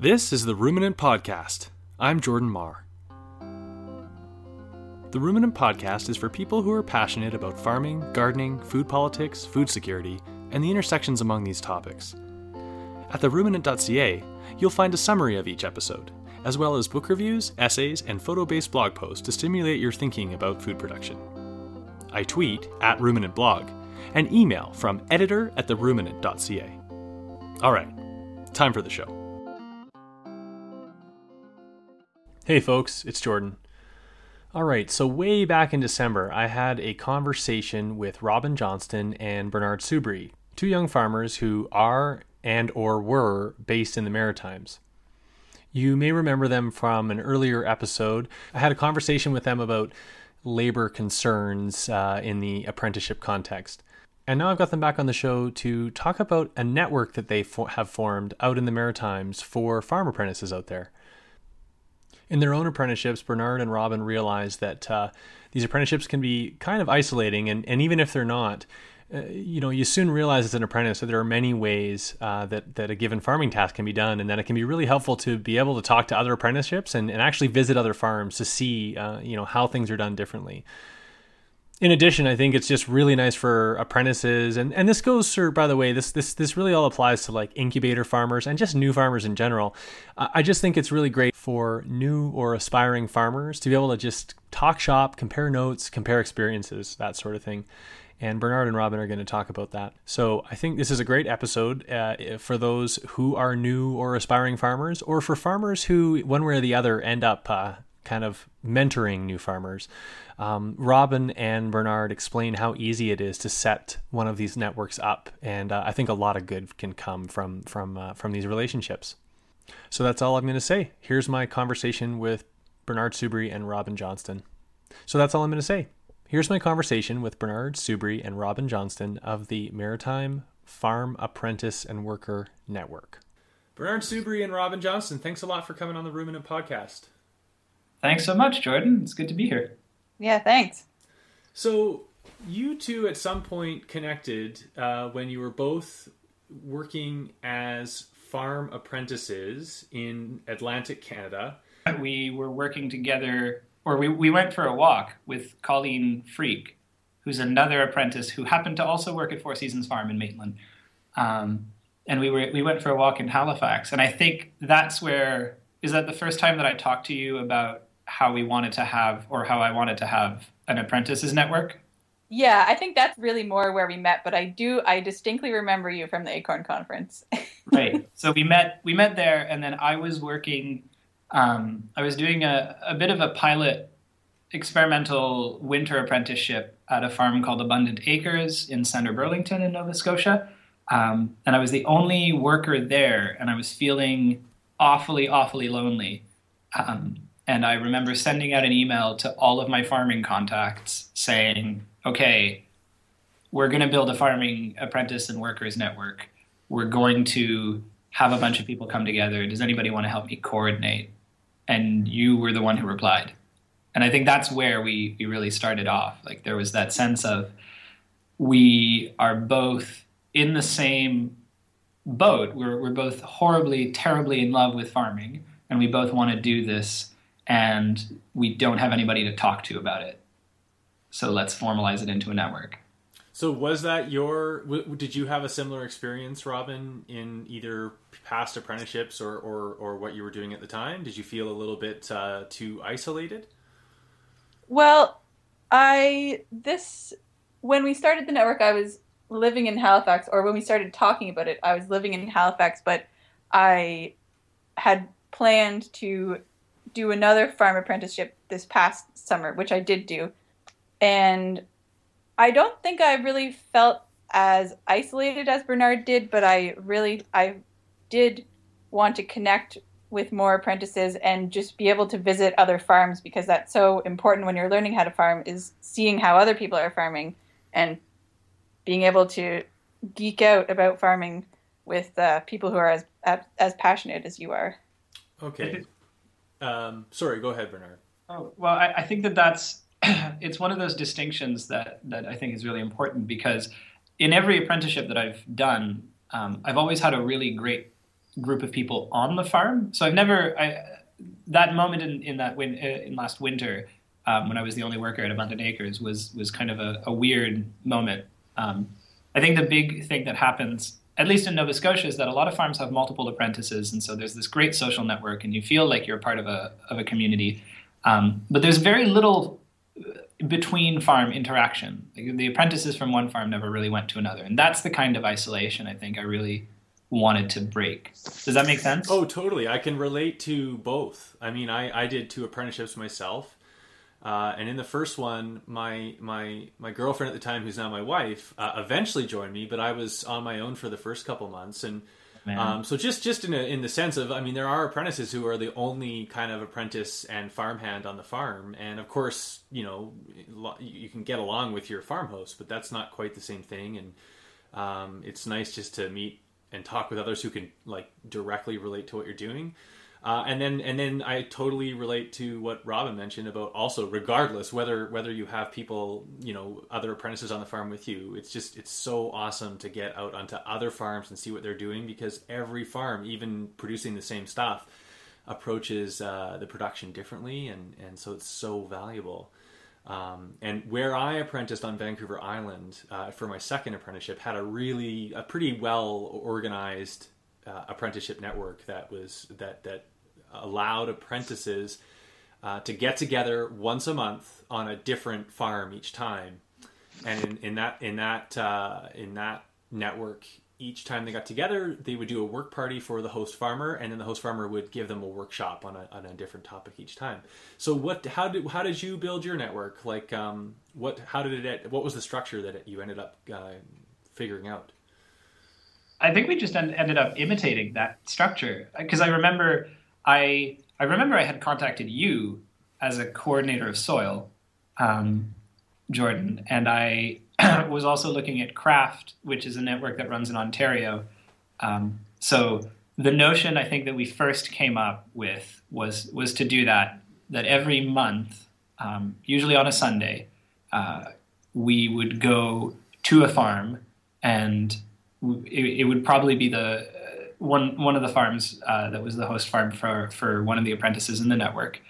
This is the Ruminant Podcast. I'm Jordan Marr. The Ruminant Podcast is for people who are passionate about farming, gardening, food politics, food security, and the intersections among these topics. At theruminant.ca, you'll find a summary of each episode, as well as book reviews, essays, and photo based blog posts to stimulate your thinking about food production. I tweet at ruminantblog and email from editor at theruminant.ca. All right, time for the show. Hey folks, it's Jordan. All right, so way back in December, I had a conversation with Robin Johnston and Bernard Soubry, two young farmers who are and or were based in the Maritimes. You may remember them from an earlier episode. I had a conversation with them about labor concerns uh, in the apprenticeship context. And now I've got them back on the show to talk about a network that they fo- have formed out in the Maritimes for farm apprentices out there in their own apprenticeships, Bernard and Robin realized that uh, these apprenticeships can be kind of isolating, and, and even if they're not, uh, you know, you soon realize as an apprentice that there are many ways uh, that that a given farming task can be done, and that it can be really helpful to be able to talk to other apprenticeships and, and actually visit other farms to see, uh, you know, how things are done differently in addition, I think it's just really nice for apprentices, and, and this goes for, by the way, this this this really all applies to like incubator farmers and just new farmers in general. I just think it's really great for new or aspiring farmers to be able to just talk shop, compare notes, compare experiences, that sort of thing. And Bernard and Robin are going to talk about that. So I think this is a great episode uh, for those who are new or aspiring farmers, or for farmers who, one way or the other, end up uh, kind of mentoring new farmers. Um, Robin and Bernard explain how easy it is to set one of these networks up, and uh, I think a lot of good can come from from uh, from these relationships. So that's all I'm going to say. Here's my conversation with Bernard Soubry and Robin Johnston. So that's all I'm going to say. Here's my conversation with Bernard Soubry and Robin Johnston of the Maritime Farm Apprentice and Worker Network. Bernard Soubry and Robin Johnston, thanks a lot for coming on the Ruminant Podcast. Thanks so much, Jordan. It's good to be here. Yeah, thanks. So, you two at some point connected uh, when you were both working as farm apprentices in Atlantic Canada. We were working together, or we, we went for a walk with Colleen Freak, who's another apprentice who happened to also work at Four Seasons Farm in Maitland. Um, and we were we went for a walk in Halifax, and I think that's where is that the first time that I talked to you about how we wanted to have or how I wanted to have an apprentices network. Yeah, I think that's really more where we met, but I do I distinctly remember you from the Acorn conference. right. So we met we met there and then I was working um, I was doing a, a bit of a pilot experimental winter apprenticeship at a farm called Abundant Acres in Center Burlington in Nova Scotia. Um, and I was the only worker there, and I was feeling awfully, awfully lonely. Um, and I remember sending out an email to all of my farming contacts saying, okay, we're going to build a farming apprentice and workers network. We're going to have a bunch of people come together. Does anybody want to help me coordinate? And you were the one who replied. And I think that's where we, we really started off. Like there was that sense of we are both in the same boat. We're, we're both horribly, terribly in love with farming, and we both want to do this and we don't have anybody to talk to about it. So let's formalize it into a network. So was that your? Did you have a similar experience, Robin, in either past apprenticeships or or, or what you were doing at the time? Did you feel a little bit uh, too isolated? Well, I this when we started the network, I was living in Halifax, or when we started talking about it, I was living in Halifax, but I had planned to do another farm apprenticeship this past summer, which I did do. And I don't think I really felt as isolated as Bernard did, but I really I did want to connect with more apprentices and just be able to visit other farms because that's so important when you're learning how to farm is seeing how other people are farming and being able to geek out about farming with uh, people who are as as passionate as you are. Okay. Um, sorry, go ahead, Bernard. Oh, well, I, I think that that's it's one of those distinctions that that I think is really important because in every apprenticeship that I've done, um, I've always had a really great group of people on the farm. So I've never I, that moment in, in that win, uh, in last winter um, when I was the only worker at Abundant Acres was was kind of a, a weird moment. Um, I think the big thing that happens, at least in Nova Scotia, is that a lot of farms have multiple apprentices, and so there's this great social network, and you feel like you're part of a of a community. Um, but there's very little between farm interaction. Like the apprentices from one farm never really went to another, and that's the kind of isolation I think I really wanted to break. Does that make sense? Oh, totally. I can relate to both. I mean, I, I did two apprenticeships myself. Uh, and in the first one, my my my girlfriend at the time, who's now my wife, uh, eventually joined me. But I was on my own for the first couple months, and um, so just just in a, in the sense of, I mean, there are apprentices who are the only kind of apprentice and farmhand on the farm, and of course, you know, you can get along with your farm host, but that's not quite the same thing. And um, it's nice just to meet and talk with others who can like directly relate to what you're doing. Uh, and then and then I totally relate to what Robin mentioned about also regardless whether whether you have people you know other apprentices on the farm with you it's just it's so awesome to get out onto other farms and see what they're doing because every farm even producing the same stuff approaches uh, the production differently and and so it's so valuable. Um, and where I apprenticed on Vancouver Island uh, for my second apprenticeship had a really a pretty well organized uh, apprenticeship network that was that that allowed apprentices uh, to get together once a month on a different farm each time, and in, in that in that uh, in that network, each time they got together, they would do a work party for the host farmer, and then the host farmer would give them a workshop on a, on a different topic each time. So, what, how did, how did you build your network? Like, um, what, how did it, what was the structure that it, you ended up uh, figuring out? I think we just ended up imitating that structure because I remember I I remember I had contacted you as a coordinator of soil, um, Jordan, and I was also looking at Craft, which is a network that runs in Ontario. Um, so the notion I think that we first came up with was was to do that. That every month, um, usually on a Sunday, uh, we would go to a farm and it, it would probably be the uh, one one of the farms uh, that was the host farm for for one of the apprentices in the network,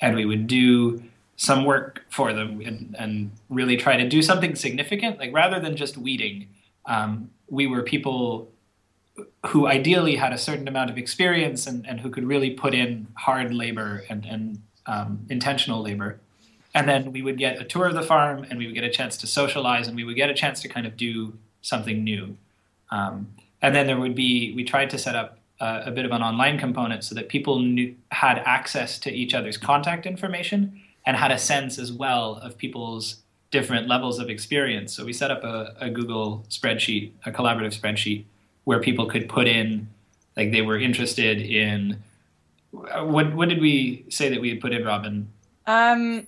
and we would do some work for them and, and really try to do something significant. Like rather than just weeding, um, we were people who ideally had a certain amount of experience and, and who could really put in hard labor and, and um, intentional labor. And then we would get a tour of the farm and we would get a chance to socialize and we would get a chance to kind of do something new. Um, and then there would be, we tried to set up uh, a bit of an online component so that people knew, had access to each other's contact information and had a sense as well of people's different levels of experience. So we set up a, a Google spreadsheet, a collaborative spreadsheet, where people could put in, like they were interested in. Uh, what what did we say that we had put in, Robin? Um,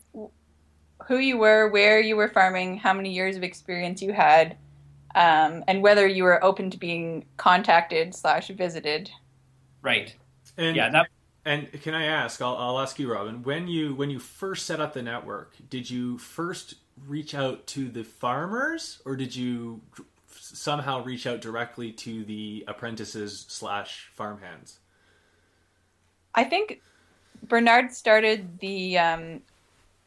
who you were, where you were farming, how many years of experience you had, um, and whether you were open to being contacted slash visited. Right. And yeah, that. And can I ask? I'll, I'll ask you, Robin. When you when you first set up the network, did you first reach out to the farmers, or did you somehow reach out directly to the apprentices slash farmhands? I think Bernard started the um,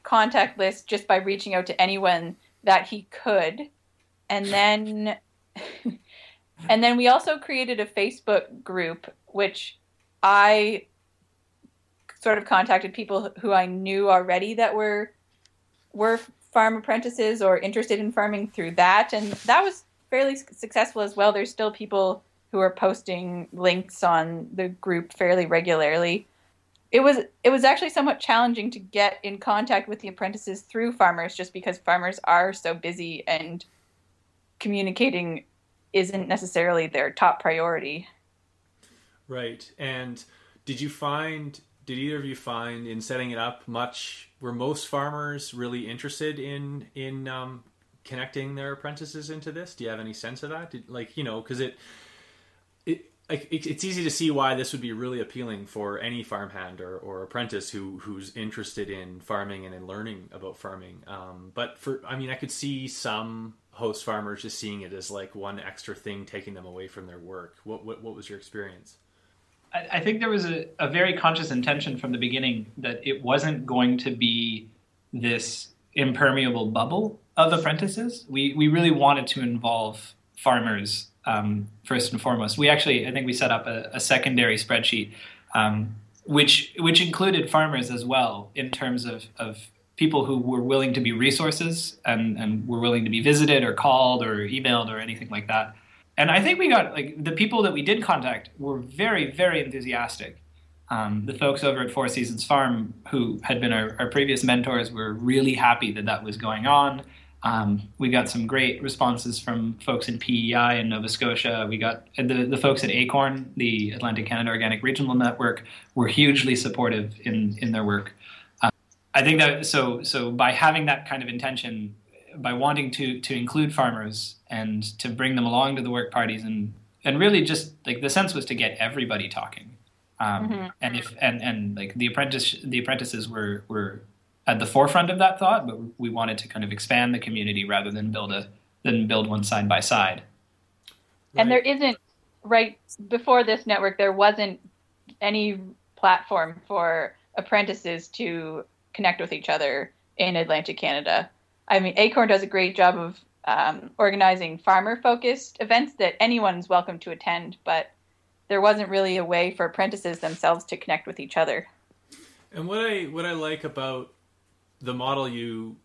contact list just by reaching out to anyone that he could and then and then we also created a Facebook group which I sort of contacted people who I knew already that were were farm apprentices or interested in farming through that. And that was fairly successful as well. There's still people who are posting links on the group fairly regularly. It was it was actually somewhat challenging to get in contact with the apprentices through farmers just because farmers are so busy and communicating isn't necessarily their top priority. Right. And did you find did either of you find in setting it up much were most farmers really interested in in um, connecting their apprentices into this? Do you have any sense of that? Did, like you know, because it it it's easy to see why this would be really appealing for any farmhand or, or apprentice who who's interested in farming and in learning about farming. Um, but for I mean, I could see some host farmers just seeing it as like one extra thing taking them away from their work. What what, what was your experience? I, think there was a, a very conscious intention from the beginning that it wasn't going to be this impermeable bubble of apprentices. We we really wanted to involve farmers um, first and foremost. We actually, I think, we set up a, a secondary spreadsheet, um, which which included farmers as well in terms of of people who were willing to be resources and and were willing to be visited or called or emailed or anything like that. And I think we got like the people that we did contact were very very enthusiastic. Um, the folks over at Four Seasons Farm, who had been our, our previous mentors, were really happy that that was going on. Um, we got some great responses from folks in PEI in Nova Scotia. We got the, the folks at ACORN, the Atlantic Canada Organic Regional Network, were hugely supportive in, in their work. I think that so so by having that kind of intention, by wanting to to include farmers and to bring them along to the work parties and and really just like the sense was to get everybody talking. Um, mm-hmm. And if and and like the apprentice the apprentices were were at the forefront of that thought, but we wanted to kind of expand the community rather than build a than build one side by side. Right. And there isn't right before this network there wasn't any platform for apprentices to connect with each other in Atlantic Canada. I mean, Acorn does a great job of um, organizing farmer focused events that anyone's welcome to attend, but there wasn't really a way for apprentices themselves to connect with each other. And what I what I like about the model you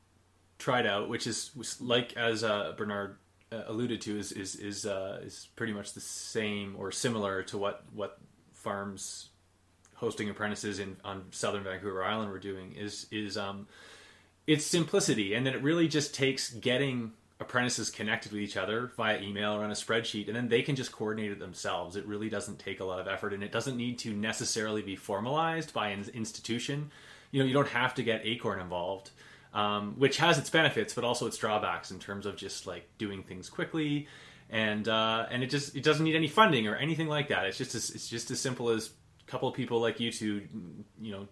tried out, which is like as uh, Bernard uh, alluded to, is is is uh, is pretty much the same or similar to what what farms hosting apprentices in on southern Vancouver Island were doing. Is is um, its simplicity, and then it really just takes getting apprentices connected with each other via email or on a spreadsheet, and then they can just coordinate it themselves. It really doesn't take a lot of effort, and it doesn't need to necessarily be formalized by an institution you know you don't have to get Acorn involved, um, which has its benefits but also its drawbacks in terms of just like doing things quickly, and uh, and it just it doesn't need any funding or anything like that. It's just as, it's just as simple as couple of people like you two, you know,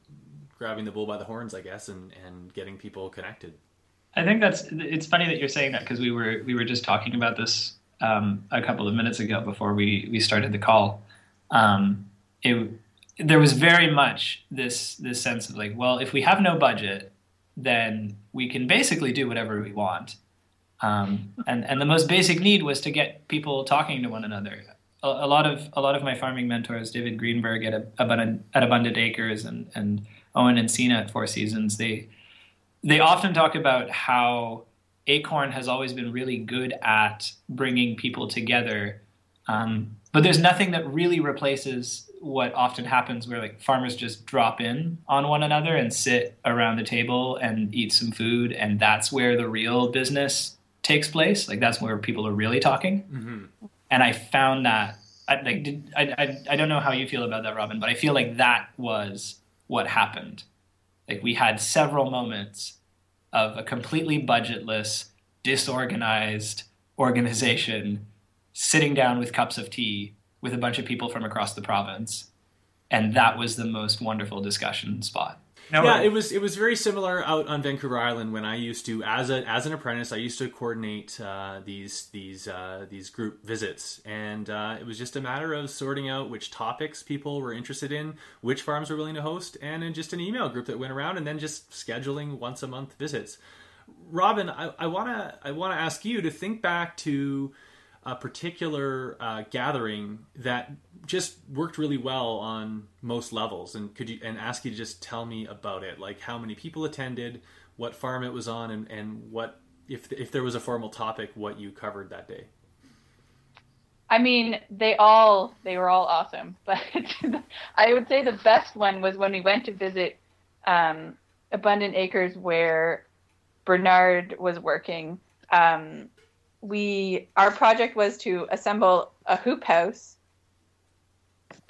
grabbing the bull by the horns, I guess, and and getting people connected. I think that's it's funny that you're saying that because we were we were just talking about this um, a couple of minutes ago before we we started the call. Um, it there was very much this this sense of like, well, if we have no budget, then we can basically do whatever we want. Um, and and the most basic need was to get people talking to one another. A, a lot of a lot of my farming mentors, David Greenberg at Abundant, at Abundant Acres and and Owen and Sina at Four Seasons, they they often talk about how Acorn has always been really good at bringing people together, um, but there's nothing that really replaces what often happens where like farmers just drop in on one another and sit around the table and eat some food and that's where the real business takes place like that's where people are really talking mm-hmm. And i found that I, like did, I, I, I don't know how you feel about that robin but i feel like that was what happened like we had several moments of a completely budgetless disorganized organization sitting down with cups of tea with a bunch of people from across the province, and that was the most wonderful discussion spot. No yeah, it was it was very similar out on Vancouver Island when I used to as a as an apprentice I used to coordinate uh, these these uh, these group visits and uh, it was just a matter of sorting out which topics people were interested in, which farms were willing to host, and in just an email group that went around, and then just scheduling once a month visits. Robin, I want to I want to ask you to think back to a particular uh, gathering that just worked really well on most levels. And could you and ask you to just tell me about it. Like how many people attended what farm it was on and, and what if if there was a formal topic what you covered that day? I mean they all they were all awesome. But i would say the best one was when we went to visit um, abundant acres where bernard was working. Um, we our project was to assemble a hoop house,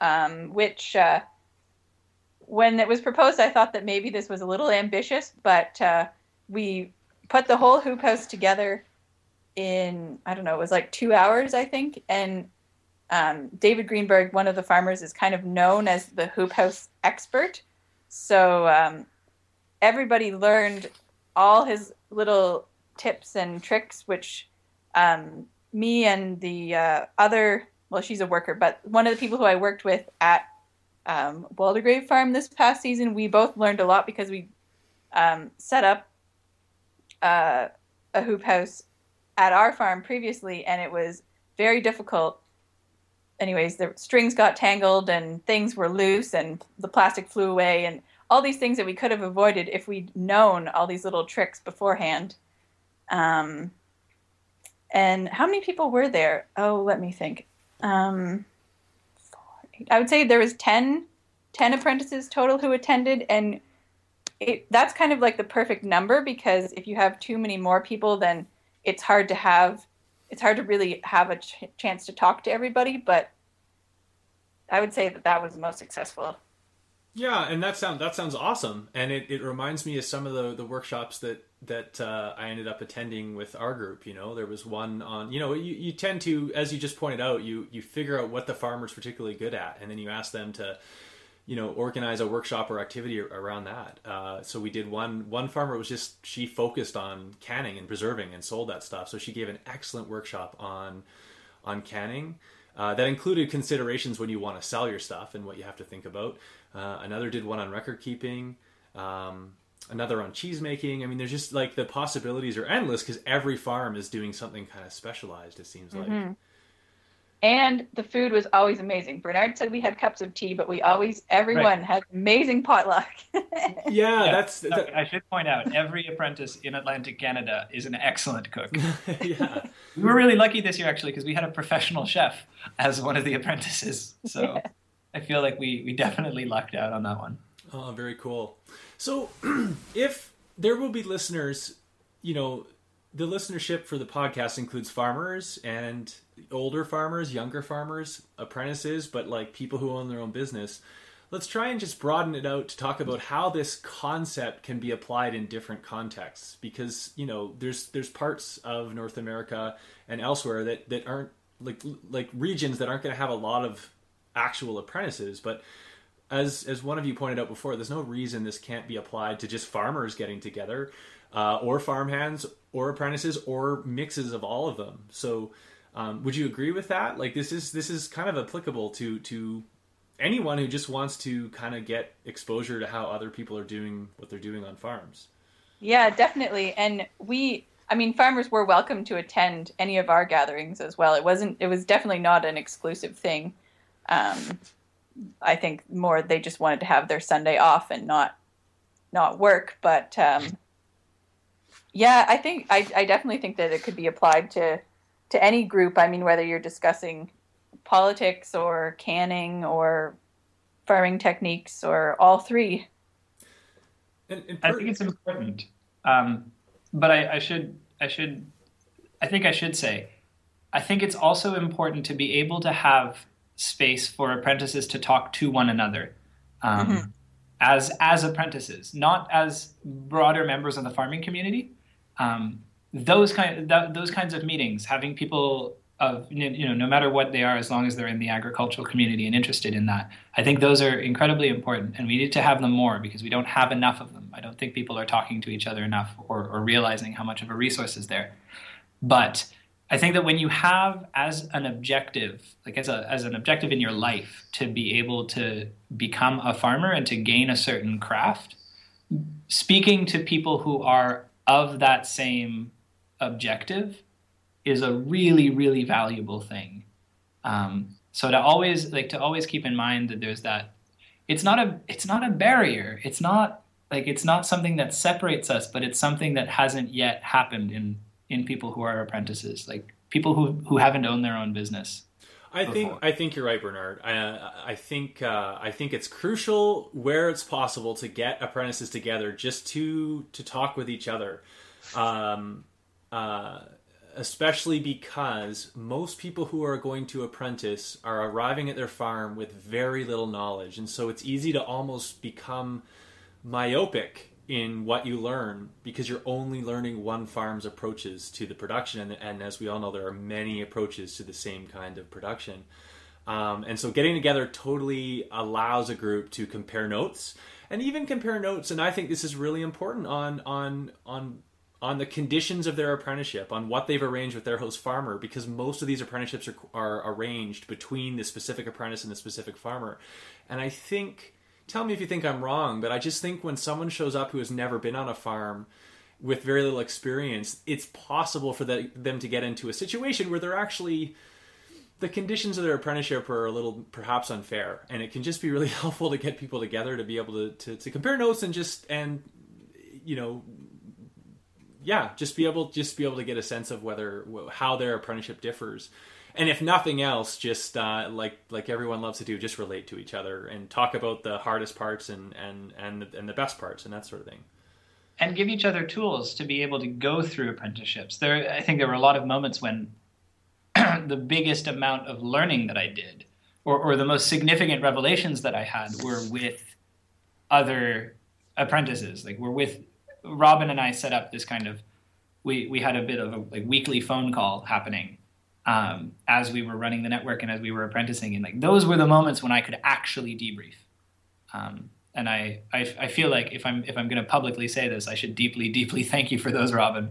um, which uh, when it was proposed, I thought that maybe this was a little ambitious, but uh, we put the whole hoop house together in I don't know, it was like two hours, I think, and um, David Greenberg, one of the farmers, is kind of known as the hoop house expert. So um, everybody learned all his little tips and tricks, which um, me and the uh, other well she's a worker but one of the people who i worked with at um, Waldegrave Farm this past season. We both learned a lot because we um, set up uh, a hoop house at our farm previously, and it was very difficult. Anyways, the strings got tangled and things were loose, and the plastic flew away, and all these things that we could have avoided if we'd known all these little tricks beforehand. Um, and how many people were there? Oh, let me think. Um, I would say there was 10, 10 apprentices total who attended, and it, that's kind of like the perfect number because if you have too many more people, then it's hard to have, it's hard to really have a ch- chance to talk to everybody. But I would say that that was the most successful. Yeah, and that sounds that sounds awesome, and it, it reminds me of some of the, the workshops that that uh, I ended up attending with our group. You know, there was one on you know you, you tend to as you just pointed out you you figure out what the farmer's particularly good at, and then you ask them to you know organize a workshop or activity around that. Uh, so we did one one farmer was just she focused on canning and preserving and sold that stuff. So she gave an excellent workshop on on canning. Uh, that included considerations when you want to sell your stuff and what you have to think about. Uh, another did one on record keeping. Um, another on cheese making. I mean, there's just like the possibilities are endless because every farm is doing something kind of specialized. It seems like. Mm-hmm. And the food was always amazing. Bernard said we had cups of tea, but we always everyone right. had amazing potluck. yeah, yeah, that's. That... I should point out every apprentice in Atlantic Canada is an excellent cook. yeah, we were really lucky this year actually because we had a professional chef as one of the apprentices. So. Yeah. I feel like we we definitely lucked out on that one. Oh, very cool. So, if there will be listeners, you know, the listenership for the podcast includes farmers and older farmers, younger farmers, apprentices, but like people who own their own business. Let's try and just broaden it out to talk about how this concept can be applied in different contexts because, you know, there's there's parts of North America and elsewhere that that aren't like like regions that aren't going to have a lot of actual apprentices. But as as one of you pointed out before, there's no reason this can't be applied to just farmers getting together, uh, or farmhands, or apprentices, or mixes of all of them. So, um, would you agree with that? Like this is this is kind of applicable to to anyone who just wants to kind of get exposure to how other people are doing what they're doing on farms. Yeah, definitely. And we I mean, farmers were welcome to attend any of our gatherings as well. It wasn't. It was definitely not an exclusive thing. Um, I think more they just wanted to have their Sunday off and not not work. But um, yeah, I think I, I definitely think that it could be applied to to any group. I mean, whether you're discussing politics or canning or farming techniques or all three. And, and I think it's important. Um, but I, I should I should I think I should say I think it's also important to be able to have space for apprentices to talk to one another um, mm-hmm. as as apprentices, not as broader members of the farming community. Um, those kind th- those kinds of meetings, having people of you know no matter what they are, as long as they're in the agricultural community and interested in that, I think those are incredibly important, and we need to have them more because we don't have enough of them. I don't think people are talking to each other enough or, or realizing how much of a resource is there. But I think that when you have as an objective, like as a as an objective in your life, to be able to become a farmer and to gain a certain craft, speaking to people who are of that same objective is a really really valuable thing. Um, so to always like to always keep in mind that there's that it's not a it's not a barrier. It's not like it's not something that separates us, but it's something that hasn't yet happened in in people who are apprentices, like people who who haven't owned their own business. I before. think I think you're right, Bernard. I, I think uh, I think it's crucial where it's possible to get apprentices together just to to talk with each other, um, uh, especially because most people who are going to apprentice are arriving at their farm with very little knowledge, and so it's easy to almost become myopic in what you learn because you're only learning one farm's approaches to the production. And, and as we all know there are many approaches to the same kind of production. Um, and so getting together totally allows a group to compare notes and even compare notes. And i think this is really important on on on on the conditions of their apprenticeship, on what they've arranged with their host farmer, because most of these apprenticeships are, are arranged between the specific apprentice and the specific farmer. And I think, tell me if you think I'm wrong, but I just think when someone shows up who has never been on a farm with very little experience, it's possible for the, them to get into a situation where they're actually the conditions of their apprenticeship are a little perhaps unfair. And it can just be really helpful to get people together to be able to, to, to compare notes and just and you know yeah just be able just be able to get a sense of whether how their apprenticeship differs and if nothing else just uh, like like everyone loves to do just relate to each other and talk about the hardest parts and and and the, and the best parts and that sort of thing. And give each other tools to be able to go through apprenticeships. There i think there were a lot of moments when the biggest amount of learning that I did, or, or the most significant revelations that I had, were with other apprentices. Like we're with Robin and I set up this kind of we we had a bit of a like weekly phone call happening um, as we were running the network and as we were apprenticing, and like those were the moments when I could actually debrief. Um, and I, I, I feel like if I'm if I'm going to publicly say this, I should deeply deeply thank you for those, Robin.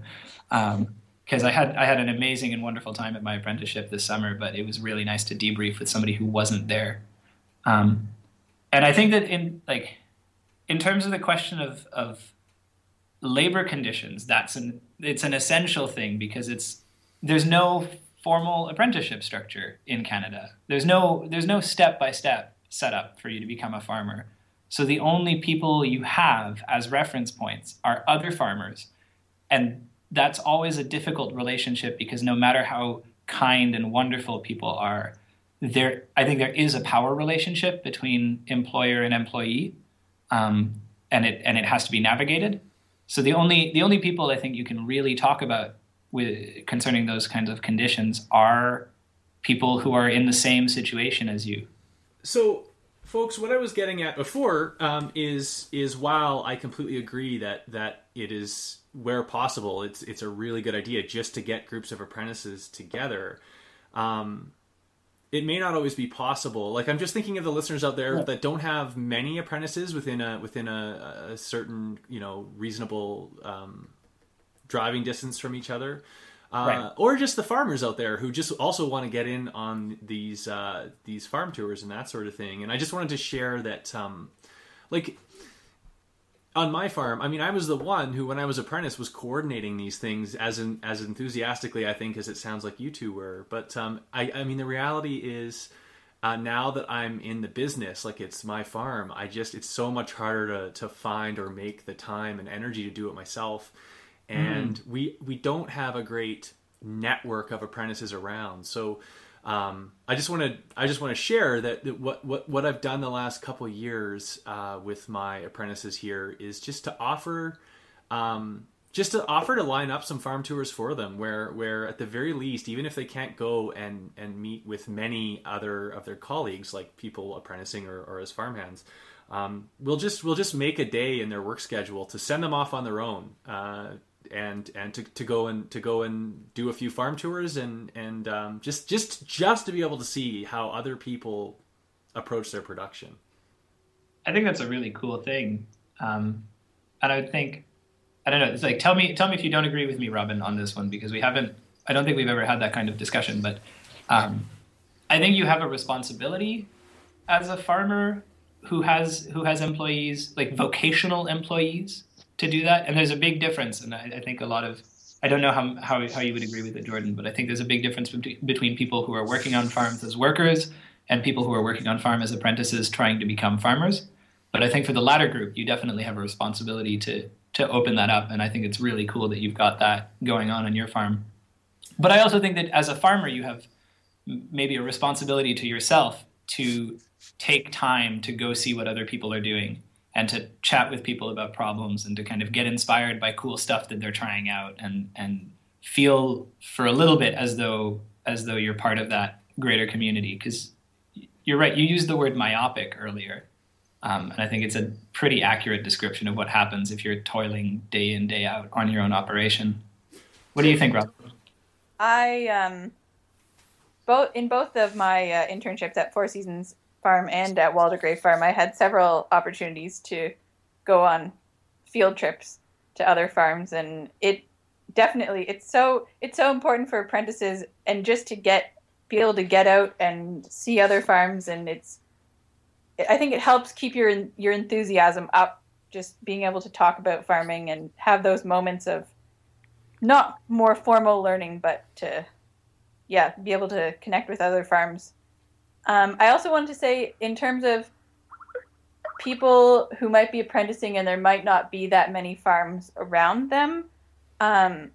Um, because I had I had an amazing and wonderful time at my apprenticeship this summer, but it was really nice to debrief with somebody who wasn't there. Um, and I think that in like in terms of the question of of labor conditions, that's an it's an essential thing because it's there's no formal apprenticeship structure in Canada. There's no there's no step by step setup for you to become a farmer. So the only people you have as reference points are other farmers, and that's always a difficult relationship because no matter how kind and wonderful people are, there I think there is a power relationship between employer and employee, um, and it and it has to be navigated. So the only the only people I think you can really talk about with concerning those kinds of conditions are people who are in the same situation as you. So folks, what I was getting at before um, is is while I completely agree that that it is where possible, it's it's a really good idea just to get groups of apprentices together. Um, it may not always be possible. Like I'm just thinking of the listeners out there yeah. that don't have many apprentices within a within a, a certain you know reasonable um, driving distance from each other. Uh, right. or just the farmers out there who just also want to get in on these uh, these farm tours and that sort of thing. And I just wanted to share that, um, like on my farm, I mean, I was the one who, when I was apprentice, was coordinating these things as in, as enthusiastically, I think, as it sounds like you two were. But um, I, I mean, the reality is. Uh, now that I'm in the business, like it's my farm, I just it's so much harder to to find or make the time and energy to do it myself and mm. we we don't have a great network of apprentices around. So um, I just want to I just want to share that, that, what what what I've done the last couple years uh, with my apprentices here is just to offer. Um, just to offer to line up some farm tours for them where where at the very least even if they can't go and and meet with many other of their colleagues like people apprenticing or, or as farmhands um, we'll just we'll just make a day in their work schedule to send them off on their own uh, and and to, to go and to go and do a few farm tours and and um, just just just to be able to see how other people approach their production. I think that's a really cool thing, um, and I would think I don't know. It's like tell me tell me if you don't agree with me, Robin, on this one because we haven't. I don't think we've ever had that kind of discussion, but um, I think you have a responsibility as a farmer who has who has employees like vocational employees to do that. And there's a big difference, and I, I think a lot of I don't know how, how, how you would agree with it, Jordan, but I think there's a big difference between people who are working on farms as workers and people who are working on farm as apprentices trying to become farmers. But I think for the latter group, you definitely have a responsibility to to open that up, and I think it's really cool that you've got that going on on your farm. But I also think that as a farmer, you have maybe a responsibility to yourself to take time to go see what other people are doing and to chat with people about problems and to kind of get inspired by cool stuff that they're trying out and and feel for a little bit as though as though you're part of that greater community. Because you're right you used the word myopic earlier um, and i think it's a pretty accurate description of what happens if you're toiling day in day out on your own operation. What do you think rob? I um both in both of my uh, internships at four seasons farm and at Waldegrave Farm, I had several opportunities to go on field trips to other farms, and it definitely. It's so it's so important for apprentices and just to get be able to get out and see other farms and it's I think it helps keep your your enthusiasm up just being able to talk about farming and have those moments of not more formal learning but to yeah, be able to connect with other farms. Um, I also wanted to say in terms of people who might be apprenticing and there might not be that many farms around them. Um,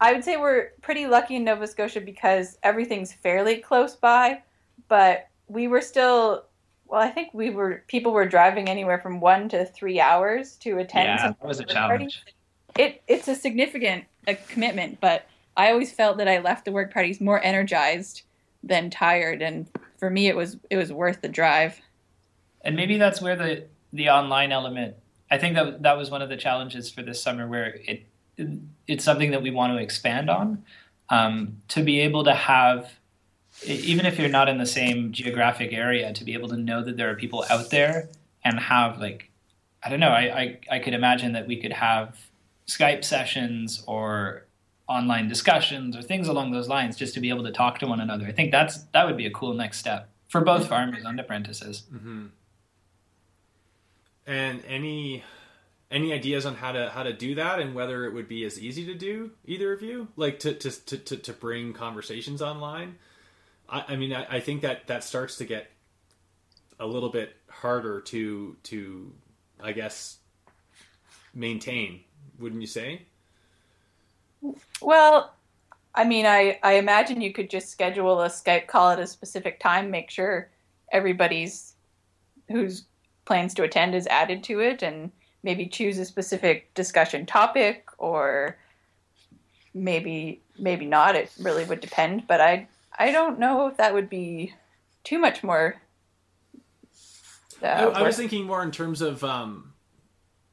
I would say we're pretty lucky in Nova Scotia because everything's fairly close by, but we were still well, I think we were people were driving anywhere from one to three hours to attend. Yeah, that was a challenge. It it's a significant a commitment, but I always felt that I left the work parties more energized than tired, and for me, it was it was worth the drive and maybe that's where the the online element. I think that that was one of the challenges for this summer, where it, it it's something that we want to expand on. Um, to be able to have, even if you're not in the same geographic area, to be able to know that there are people out there and have like, I don't know, I I, I could imagine that we could have Skype sessions or online discussions or things along those lines just to be able to talk to one another. I think that's that would be a cool next step for both farmers and apprentices. Mm-hmm. And any any ideas on how to how to do that and whether it would be as easy to do either of you like to to to, to, to bring conversations online i, I mean I, I, think that that starts to get a little bit harder to to i guess maintain wouldn't you say well i mean i i imagine you could just schedule a skype call at a specific time make sure everybody's who's plans to attend is added to it and maybe choose a specific discussion topic or maybe maybe not. It really would depend but i i don't know if that would be too much more uh, I, I was thinking more in terms of um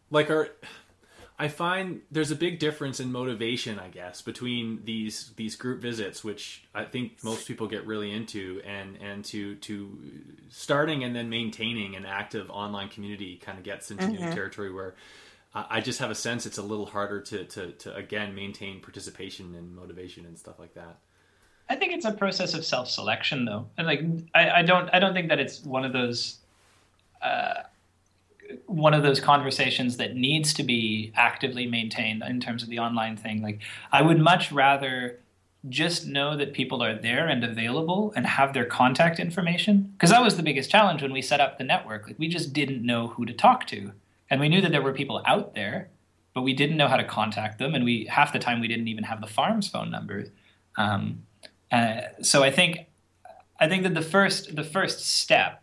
like our I find there's a big difference in motivation, I guess, between these these group visits, which I think most people get really into, and and to to starting and then maintaining an active online community kind of gets into mm-hmm. new territory where I just have a sense it's a little harder to, to to again maintain participation and motivation and stuff like that. I think it's a process of self selection, though, and like I, I don't I don't think that it's one of those. Uh, one of those conversations that needs to be actively maintained in terms of the online thing. Like, I would much rather just know that people are there and available and have their contact information. Because that was the biggest challenge when we set up the network. Like we just didn't know who to talk to. And we knew that there were people out there but we didn't know how to contact them. And we half the time we didn't even have the farm's phone number. Um, uh, so i think i think that the first the first step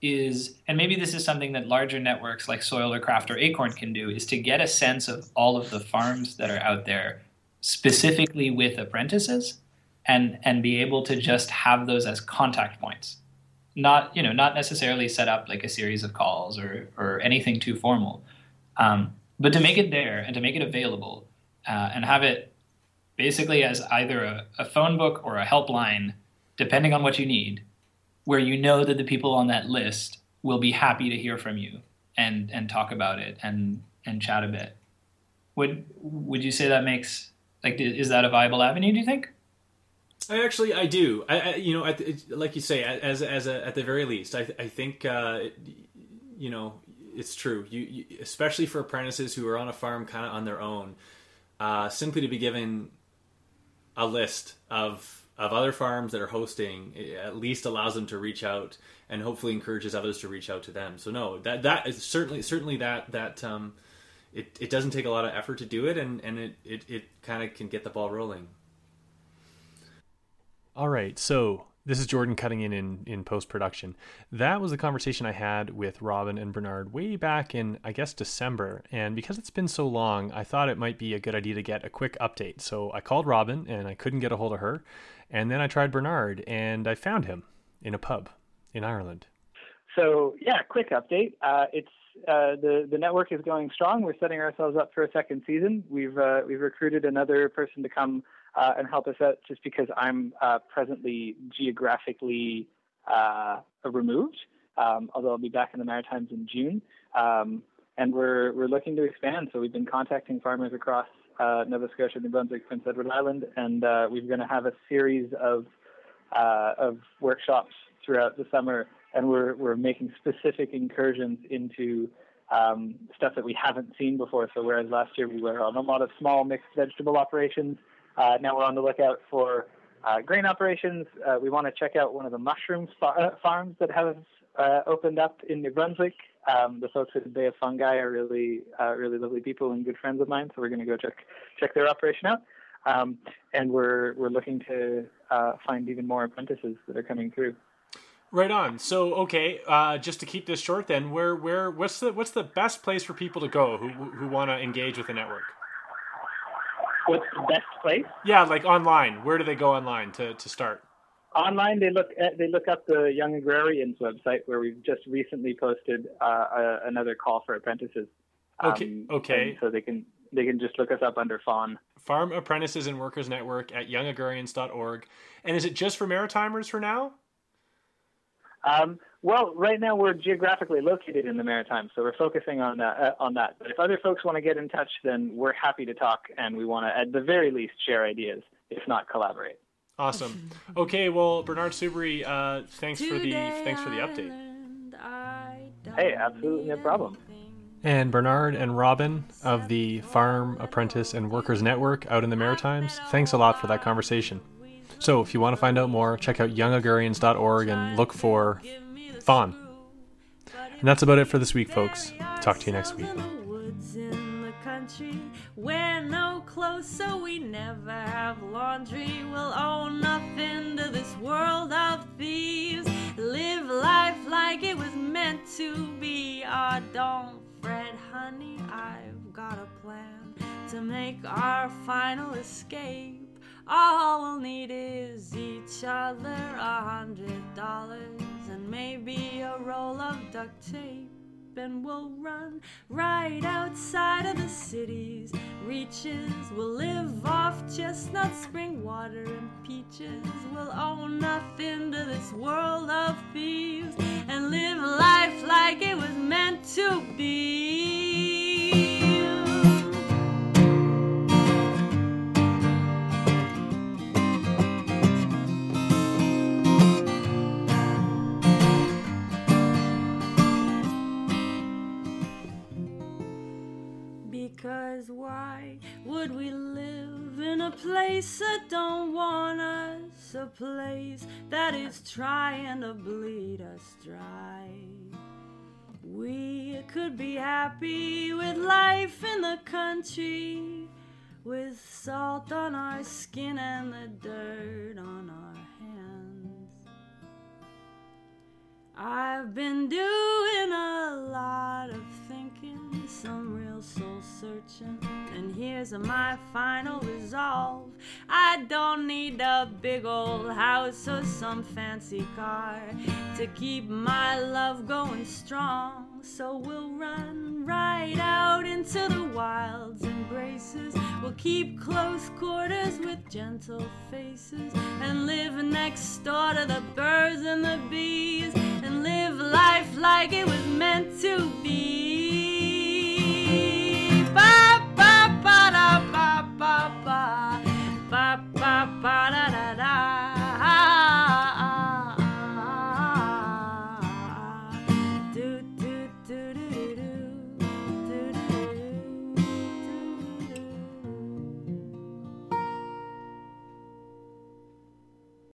is, and maybe this is something that larger networks like Soil or Craft or Acorn can do, is to get a sense of all of the farms that are out there specifically with apprentices and and be able to just have those as contact points. Not you know not necessarily set up like a series of calls or or anything too formal. Um, but to make it there and to make it available uh, and have it basically as either a, a phone book or a helpline depending on what you need where you know that the people on that list will be happy to hear from you and and talk about it and and chat a bit. Would would you say that makes like is that a viable avenue? Do you think? I actually I do. I, I you know like you say as as a, at the very least I I think uh, you know it's true. You, you, especially for apprentices who are on a farm kind of on their own, uh, simply to be given a list of of other farms that are hosting at least allows them to reach out and hopefully encourages others to reach out to them. So no, that that is certainly certainly that that um, it it doesn't take a lot of effort to do it, and and it it, it kind of can get the ball rolling. All right, so this is Jordan cutting in in, in post production. That was the conversation I had with Robin and Bernard way back in, I guess, December. And because it's been so long, I thought it might be a good idea to get a quick update. So I called Robin and I couldn't get a hold of her. And then I tried Bernard and I found him in a pub in Ireland. So, yeah, quick update. Uh, it's uh, the the network is going strong. We're setting ourselves up for a second season. We've uh, we've recruited another person to come uh, and help us out just because I'm uh, presently geographically uh, removed, um, although I'll be back in the Maritimes in June. Um, and we're, we're looking to expand. So we've been contacting farmers across uh, Nova Scotia, New Brunswick, Prince Edward Island, and uh, we're going to have a series of uh, of workshops throughout the summer, and we're we're making specific incursions into um, stuff that we haven't seen before. So whereas last year we were on a lot of small mixed vegetable operations, uh, now we're on the lookout for uh, grain operations. Uh, we want to check out one of the mushroom farms that have uh, opened up in New Brunswick. Um, the folks at Bay of Fungi are really, uh, really lovely people and good friends of mine. So we're going to go check check their operation out. Um, and we're we're looking to uh, find even more apprentices that are coming through. Right on. So, okay, uh, just to keep this short, then, where, where, what's the, what's the best place for people to go who, who want to engage with the network? What's the best place? Yeah, like online. Where do they go online to, to start? Online, they look at, they look up the Young Agrarians website where we've just recently posted uh, a, another call for apprentices. Okay. Um, okay. So they can they can just look us up under FAWN. Farm Apprentices and Workers Network at youngagrarians.org. And is it just for Maritimers for now? Um, well, right now we're geographically located in the Maritimes, so we're focusing on that. Uh, on that. But if other folks want to get in touch, then we're happy to talk, and we want to, at the very least, share ideas, if not collaborate. Awesome. Okay, well, Bernard Soubry, uh, thanks for the thanks for the update. Hey, absolutely no problem. And Bernard and Robin of the Farm Apprentice and Workers Network out in the Maritimes, thanks a lot for that conversation. So if you want to find out more, check out youngagrarians.org and look for FAWN. And that's about it for this week, folks. Talk to you next week. So we never have laundry. We'll owe nothing to this world of thieves. Live life like it was meant to be. Ah, oh, don't fret, honey. I've got a plan to make our final escape. All we'll need is each other a hundred dollars and maybe a roll of duct tape. And we'll run right outside of the city's reaches. We'll live off chestnut spring water and peaches. We'll owe nothing to this world of thieves and live life like it was meant to be. Cause why would we live in a place that don't want us? A place that is trying to bleed us dry. We could be happy with life in the country, with salt on our skin and the dirt on our hands. I've been doing a lot of soul searching, and here's my final resolve. I don't need a big old house or some fancy car to keep my love going strong. So we'll run right out into the wild's embraces. We'll keep close quarters with gentle faces and live next door to the birds and the bees and live life like it was meant to be. Ba-da-da.